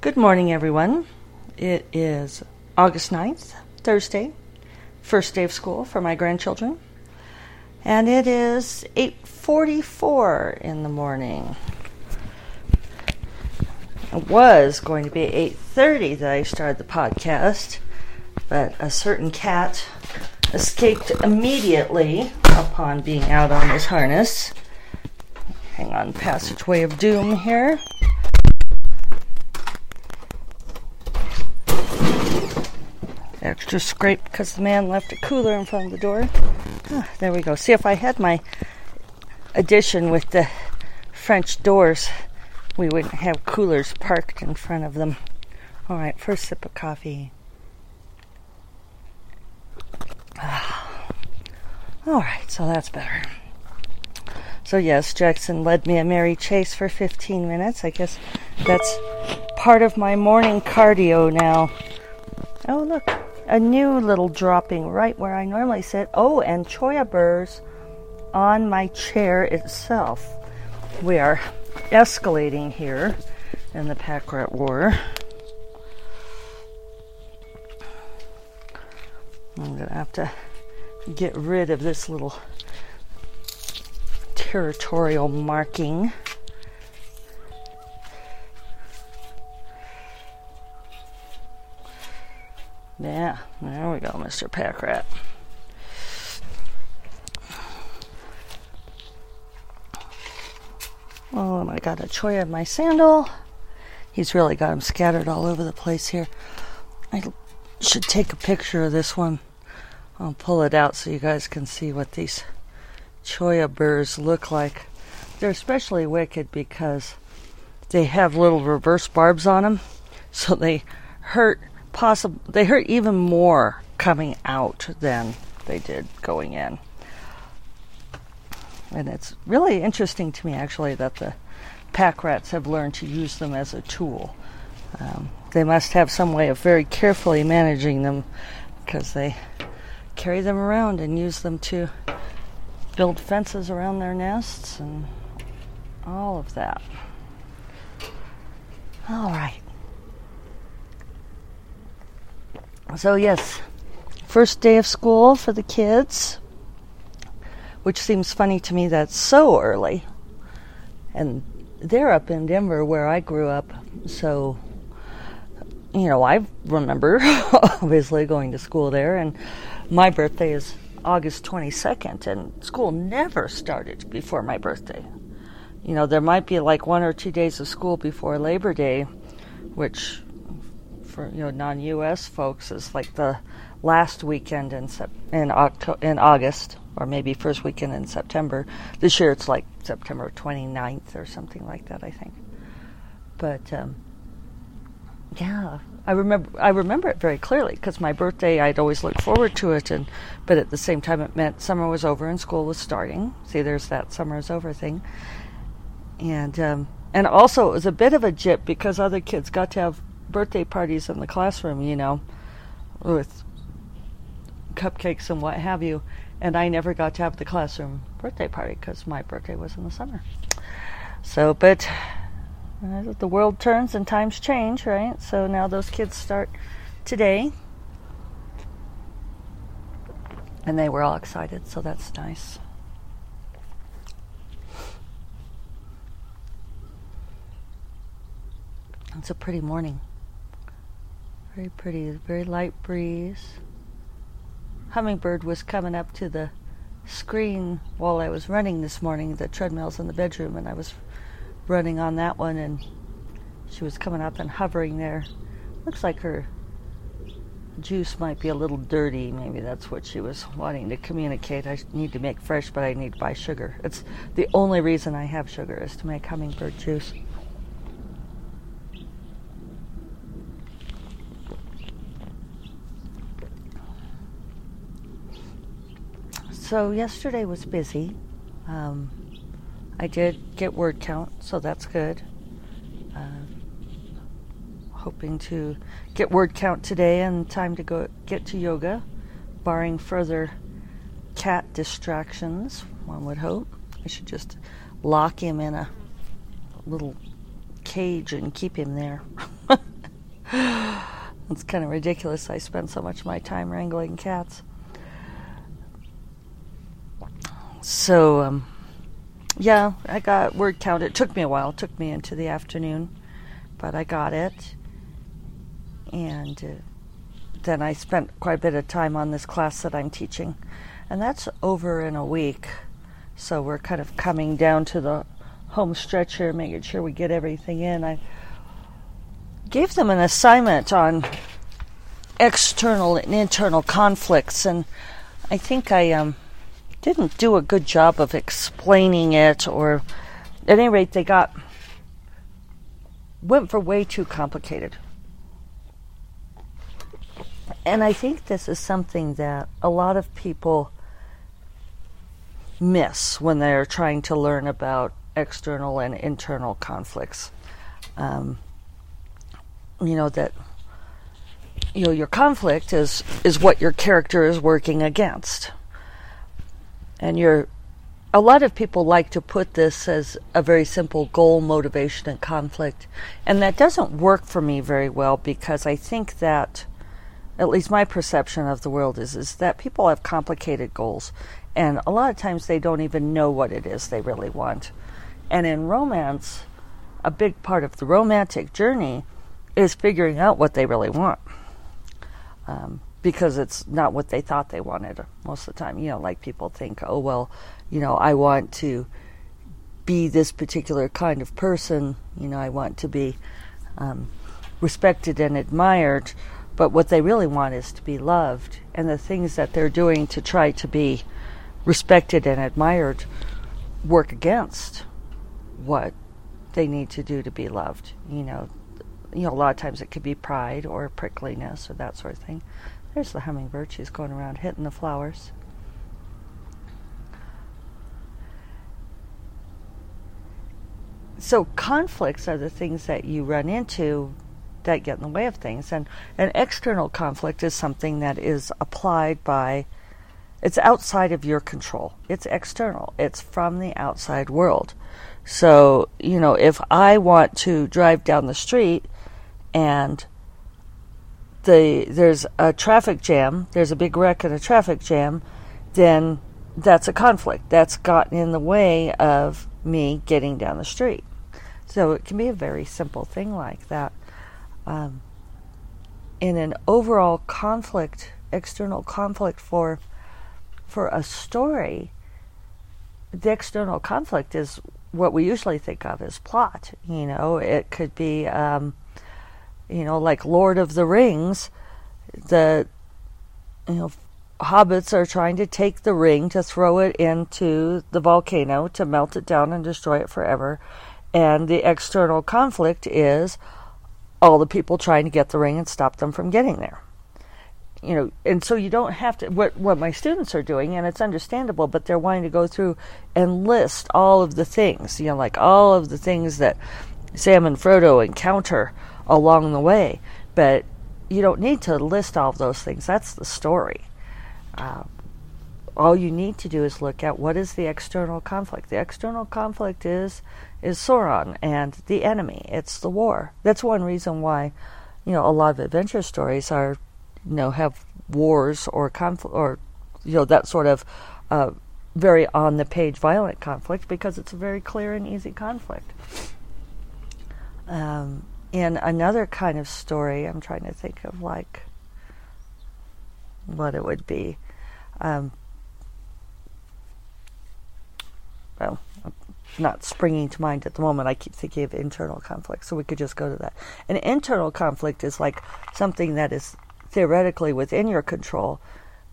Good morning, everyone. It is August 9th, Thursday, first day of school for my grandchildren. And it is 8:44 in the morning. It was going to be 8:30 that I started the podcast, but a certain cat escaped immediately upon being out on his harness. Hang on, passageway of doom here. Extra scrape because the man left a cooler in front of the door. Ah, there we go. See if I had my addition with the French doors, we wouldn't have coolers parked in front of them. All right, first sip of coffee. Ah. All right, so that's better. So, yes, Jackson led me a merry chase for 15 minutes. I guess that's part of my morning cardio now. Oh, look, a new little dropping right where I normally sit. Oh, and cholla burrs on my chair itself. We are escalating here in the pack rat war. I'm going to have to get rid of this little territorial marking. Mr. Packrat. Oh, and I got a cholla in my sandal. He's really got them scattered all over the place here. I should take a picture of this one. I'll pull it out so you guys can see what these cholla burrs look like. They're especially wicked because they have little reverse barbs on them, so they hurt possible they hurt even more coming out than they did going in. And it's really interesting to me actually that the pack rats have learned to use them as a tool. Um, they must have some way of very carefully managing them because they carry them around and use them to build fences around their nests and all of that. All right. So, yes, first day of school for the kids, which seems funny to me that's so early. And they're up in Denver where I grew up, so, you know, I remember obviously going to school there, and my birthday is August 22nd, and school never started before my birthday. You know, there might be like one or two days of school before Labor Day, which for you know non-U.S. folks is like the last weekend in sep- in, Octo- in August or maybe first weekend in September. This year it's like September 29th or something like that, I think. But um, yeah, I remember I remember it very clearly because my birthday I'd always look forward to it, and but at the same time it meant summer was over and school was starting. See, there's that summer is over thing, and um, and also it was a bit of a jip because other kids got to have birthday parties in the classroom, you know, with cupcakes and what have you. And I never got to have the classroom birthday party because my birthday was in the summer. So, but uh, the world turns and times change, right? So now those kids start today. And they were all excited, so that's nice. It's a pretty morning. Very pretty, very light breeze. Hummingbird was coming up to the screen while I was running this morning. The treadmill's in the bedroom, and I was running on that one, and she was coming up and hovering there. Looks like her juice might be a little dirty. Maybe that's what she was wanting to communicate. I need to make fresh, but I need to buy sugar. It's the only reason I have sugar is to make hummingbird juice. So yesterday was busy. Um, I did get word count, so that's good. Uh, hoping to get word count today and time to go get to yoga, barring further cat distractions. One would hope. I should just lock him in a little cage and keep him there. it's kind of ridiculous. I spend so much of my time wrangling cats. So, um, yeah, I got word count. It took me a while. It took me into the afternoon, but I got it. And uh, then I spent quite a bit of time on this class that I'm teaching. And that's over in a week. So we're kind of coming down to the home stretch here, making sure we get everything in. I gave them an assignment on external and internal conflicts, and I think I um, didn't do a good job of explaining it, or at any rate, they got went for way too complicated. And I think this is something that a lot of people miss when they're trying to learn about external and internal conflicts. Um, you know that you know your conflict is is what your character is working against, and you're. A lot of people like to put this as a very simple goal, motivation, and conflict, and that doesn't work for me very well because I think that at least my perception of the world is is that people have complicated goals and a lot of times they don't even know what it is they really want. And in romance, a big part of the romantic journey is figuring out what they really want. Um, because it's not what they thought they wanted most of the time. You know, like people think, oh, well, you know, I want to be this particular kind of person. You know, I want to be um, respected and admired. But what they really want is to be loved. And the things that they're doing to try to be respected and admired work against what they need to do to be loved. You know, you know, a lot of times it could be pride or prickliness or that sort of thing. There's the hummingbird. She's going around hitting the flowers. So conflicts are the things that you run into that get in the way of things, and an external conflict is something that is applied by it's outside of your control. It's external. It's from the outside world. So, you know, if I want to drive down the street and the there's a traffic jam, there's a big wreck and a traffic jam, then that's a conflict. That's gotten in the way of me getting down the street. So it can be a very simple thing like that. Um, in an overall conflict, external conflict for for a story, the external conflict is what we usually think of as plot. You know, it could be, um, you know, like Lord of the Rings, the, you know, hobbits are trying to take the ring to throw it into the volcano to melt it down and destroy it forever. And the external conflict is all the people trying to get the ring and stop them from getting there you know, and so you don't have to. What what my students are doing, and it's understandable, but they're wanting to go through and list all of the things, you know, like all of the things that Sam and Frodo encounter along the way. But you don't need to list all of those things. That's the story. Uh, all you need to do is look at what is the external conflict. The external conflict is is Sauron and the enemy. It's the war. That's one reason why, you know, a lot of adventure stories are you know have wars or conflict or you know that sort of uh, very on the page violent conflict because it's a very clear and easy conflict. Um, in another kind of story, I'm trying to think of like what it would be. Um, well, not springing to mind at the moment. I keep thinking of internal conflict, so we could just go to that. An internal conflict is like something that is theoretically within your control,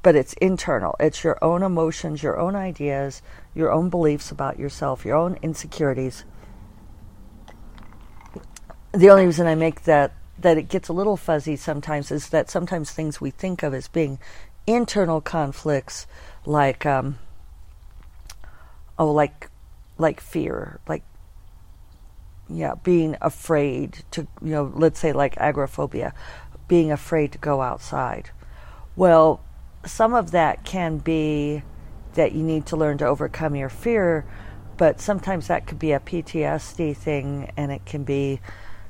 but it's internal. It's your own emotions, your own ideas, your own beliefs about yourself, your own insecurities. The only reason I make that that it gets a little fuzzy sometimes is that sometimes things we think of as being internal conflicts, like um, oh, like like fear, like yeah, being afraid to you know, let's say like agoraphobia being afraid to go outside. Well, some of that can be that you need to learn to overcome your fear, but sometimes that could be a PTSD thing and it can be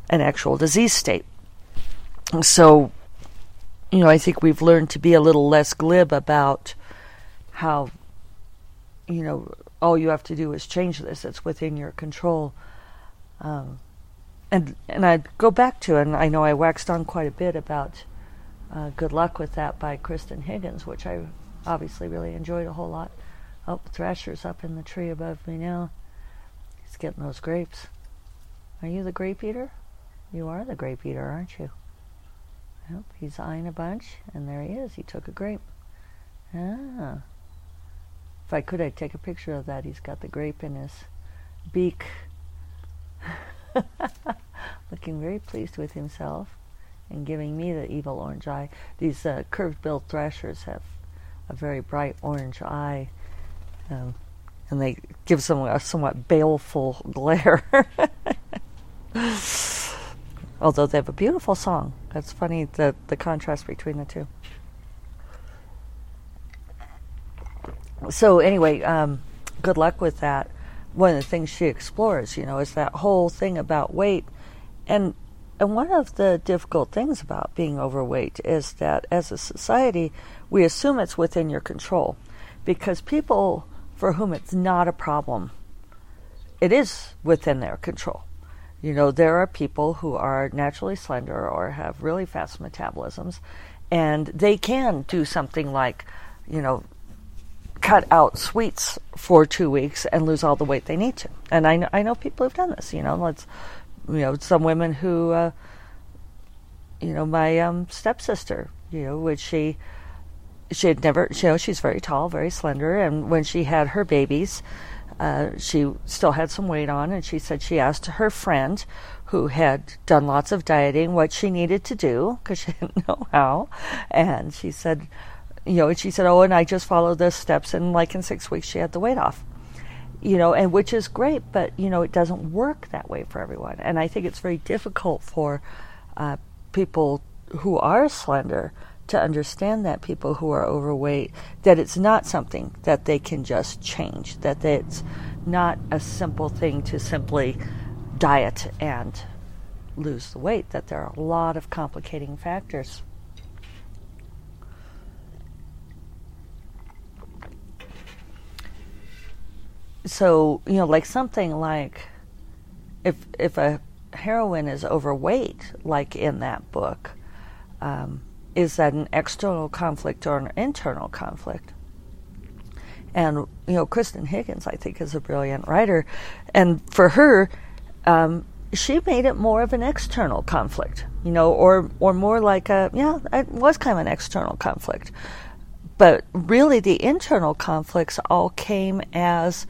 an actual disease state. so, you know, I think we've learned to be a little less glib about how, you know, all you have to do is change this. It's within your control. Um, and and I go back to, and I know I waxed on quite a bit about uh, "Good Luck with That" by Kristan Higgins, which I obviously really enjoyed a whole lot. Oh, Thrasher's up in the tree above me now. He's getting those grapes. Are you the grape eater? You are the grape eater, aren't you? Yep, he's eyeing a bunch, and there he is. He took a grape. Ah. If I could, I'd take a picture of that. He's got the grape in his beak. Looking very pleased with himself and giving me the evil orange eye. These uh, curved-billed thrashers have a very bright orange eye, um, and they give some a somewhat baleful glare. Although they have a beautiful song. That's funny the the contrast between the two. So anyway, um, good luck with that. One of the things she explores, you know, is that whole thing about weight, and and one of the difficult things about being overweight is that as a society, we assume it's within your control, because people for whom it's not a problem, it is within their control. You know, there are people who are naturally slender or have really fast metabolisms, and they can do something like, you know, cut out sweets for two weeks and lose all the weight they need to. And I know, I know people who've done this. You know, let's, you know, some women who, uh, you know, my um, stepsister, you know, which she, she had never, you know, she's very tall, very slender, and when she had her babies, uh, she still had some weight on, and she said she asked her friend, who had done lots of dieting, what she needed to do because she didn't know how, and she said, you know, and she said, oh, and I just followed the steps, and like in six weeks, she had the weight off. You know, and which is great, but you know, it doesn't work that way for everyone, and I think it's very difficult for uh, people who are slender to understand that people who are overweight that it's not something that they can just change that it's not a simple thing to simply diet and lose the weight that there are a lot of complicating factors. So you know like something like if if a heroine is overweight like in that book um, is that an external conflict or an internal conflict? And you know, Kristan Higgins, I think, is a brilliant writer, and for her, um, she made it more of an external conflict, you know, or or more like a yeah, it was kind of an external conflict, but really the internal conflicts all came as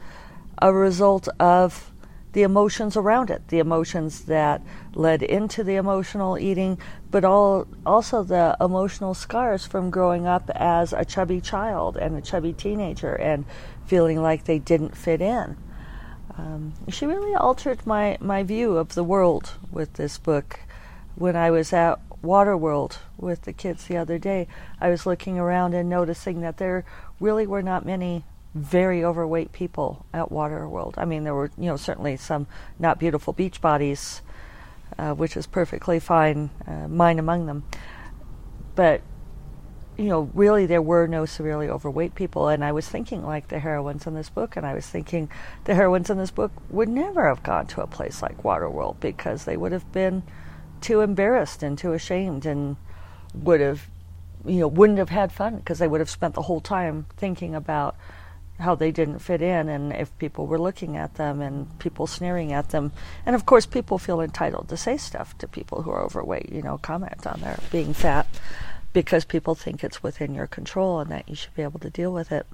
a result of the emotions around it, the emotions that led into the emotional eating, but all, also the emotional scars from growing up as a chubby child and a chubby teenager and feeling like they didn't fit in. Um, she really altered my, my view of the world with this book. When I was at Waterworld with the kids the other day, I was looking around and noticing that there really were not many very overweight people at Waterworld. I mean, there were, you know, certainly some not beautiful beach bodies, uh, which is perfectly fine, uh, mine among them. But, you know, really there were no severely overweight people. And I was thinking, like the heroines in this book, and I was thinking the heroines in this book would never have gone to a place like Waterworld because they would have been too embarrassed and too ashamed and would have, you know, wouldn't have had fun because they would have spent the whole time thinking about how they didn't fit in and if people were looking at them and people sneering at them. And of course, people feel entitled to say stuff to people who are overweight, you know, comment on their being fat because people think it's within your control and that you should be able to deal with it.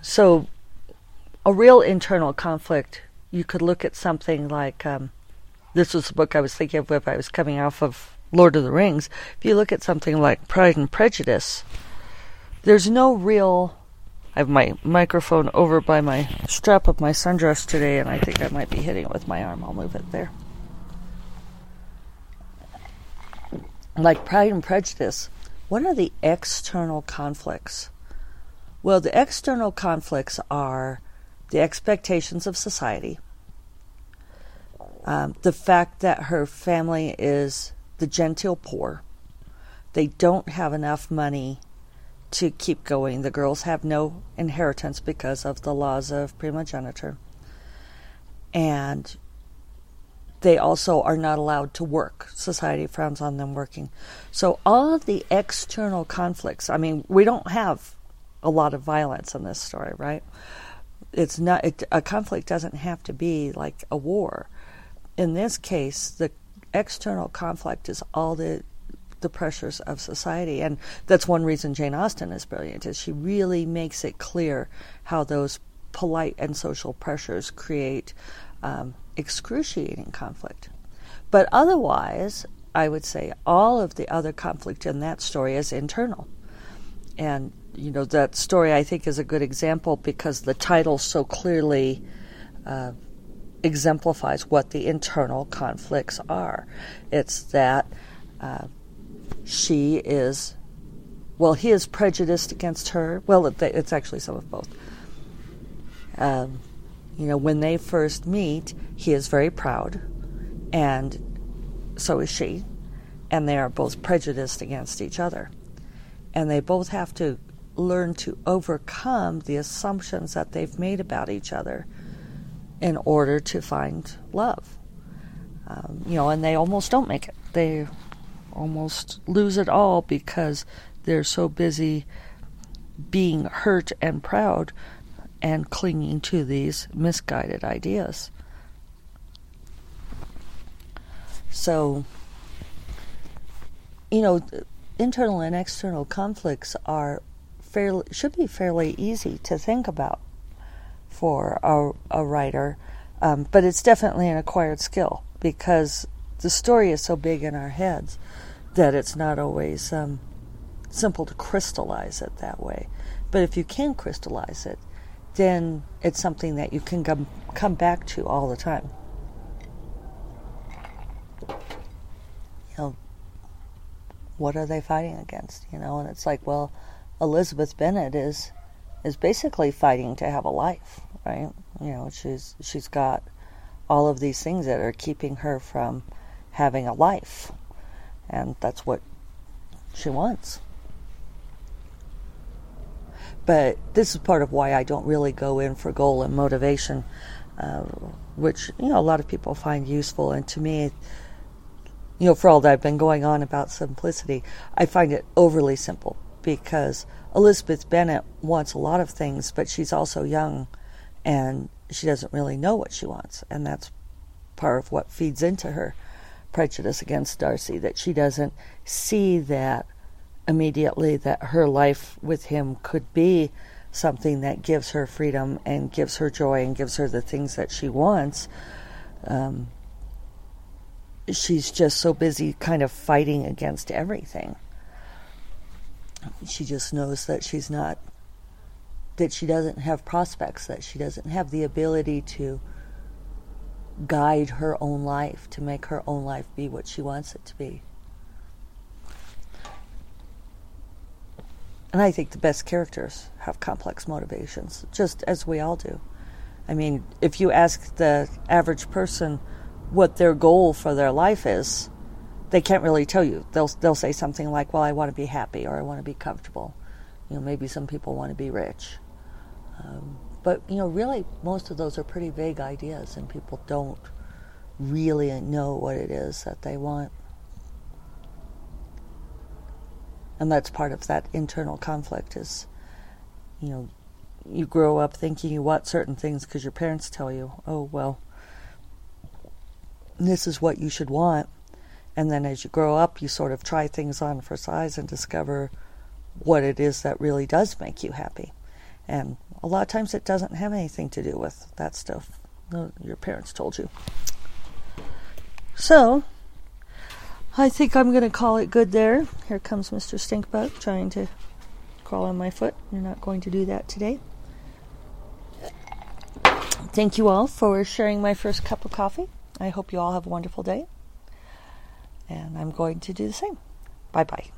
So, a real internal conflict, you could look at something like um, this was the book I was thinking of if I was coming off of Lord of the Rings, if you look at something like Pride and Prejudice, there's no real. I have my microphone over by my strap of my sundress today, and I think I might be hitting it with my arm. I'll move it there. Like Pride and Prejudice, what are the external conflicts? Well, the external conflicts are the expectations of society, Um, the fact that her family is the genteel poor, they don't have enough money to keep going. The girls have no inheritance because of the laws of primogeniture. And they also are not allowed to work. Society frowns on them working. So, all of the external conflicts I mean, we don't have a lot of violence in this story, right? It's not, it, a conflict doesn't have to be like a war. In this case, the external conflict is all the the pressures of society. And that's one reason Jane Austen is brilliant, is she really makes it clear how those polite and social pressures create um, excruciating conflict. But otherwise, I would say all of the other conflict in that story is internal. And, you know, that story I think is a good example because the title so clearly uh, exemplifies what the internal conflicts are. It's that uh, she is, well, he is prejudiced against her. Well, it's actually some of both. Um, you know, when they first meet, he is very proud, and so is she, and they are both prejudiced against each other. And they both have to learn to overcome the assumptions that they've made about each other in order to find love. Um, you know, and they almost don't make it. They almost lose it all because they're so busy being hurt and proud and clinging to these misguided ideas. So, you know, internal and external conflicts are fairly should be fairly easy to think about for a, a writer, um, but it's definitely an acquired skill because the story is so big in our heads that it's not always um, simple to crystallize it that way. But if you can crystallize it, then it's something that you can come, come back to all the time. You know, what are they fighting against? You know, and it's like, well, Elizabeth Bennet is is basically fighting to have a life, right? You know, she's she's got all of these things that are keeping her from having a life and that's what she wants. But this is part of why I don't really go in for goal and motivation, uh, which you know a lot of people find useful, and to me, you know, for all that I've been going on about simplicity, I find it overly simple because Elizabeth Bennet wants a lot of things, but she's also young, and she doesn't really know what she wants, and that's part of what feeds into her prejudice against Darcy, that she doesn't see that immediately that her life with him could be something that gives her freedom and gives her joy and gives her the things that she wants. Um, she's just so busy kind of fighting against everything. She just knows that she's not, that she doesn't have prospects, that she doesn't have the ability to guide her own life, to make her own life be what she wants it to be. And I think the best characters have complex motivations, just as we all do. I mean, if you ask the average person what their goal for their life is, they can't really tell you. They'll they'll say something like, "Well, I want to be happy, or I want to be comfortable." You know, maybe some people want to be rich. Um, but, you know, really, most of those are pretty vague ideas, and people don't really know what it is that they want. And that's part of that internal conflict is, you know, you grow up thinking you want certain things because your parents tell you, oh, well, this is what you should want. And then as you grow up, you sort of try things on for size and discover what it is that really does make you happy. And a lot of times it doesn't have anything to do with that stuff your parents told you. So, I think I'm going to call it good there. Here comes Mr. Stinkbug trying to crawl on my foot. You're not going to do that today. Thank you all for sharing my first cup of coffee. I hope you all have a wonderful day. And I'm going to do the same. Bye bye.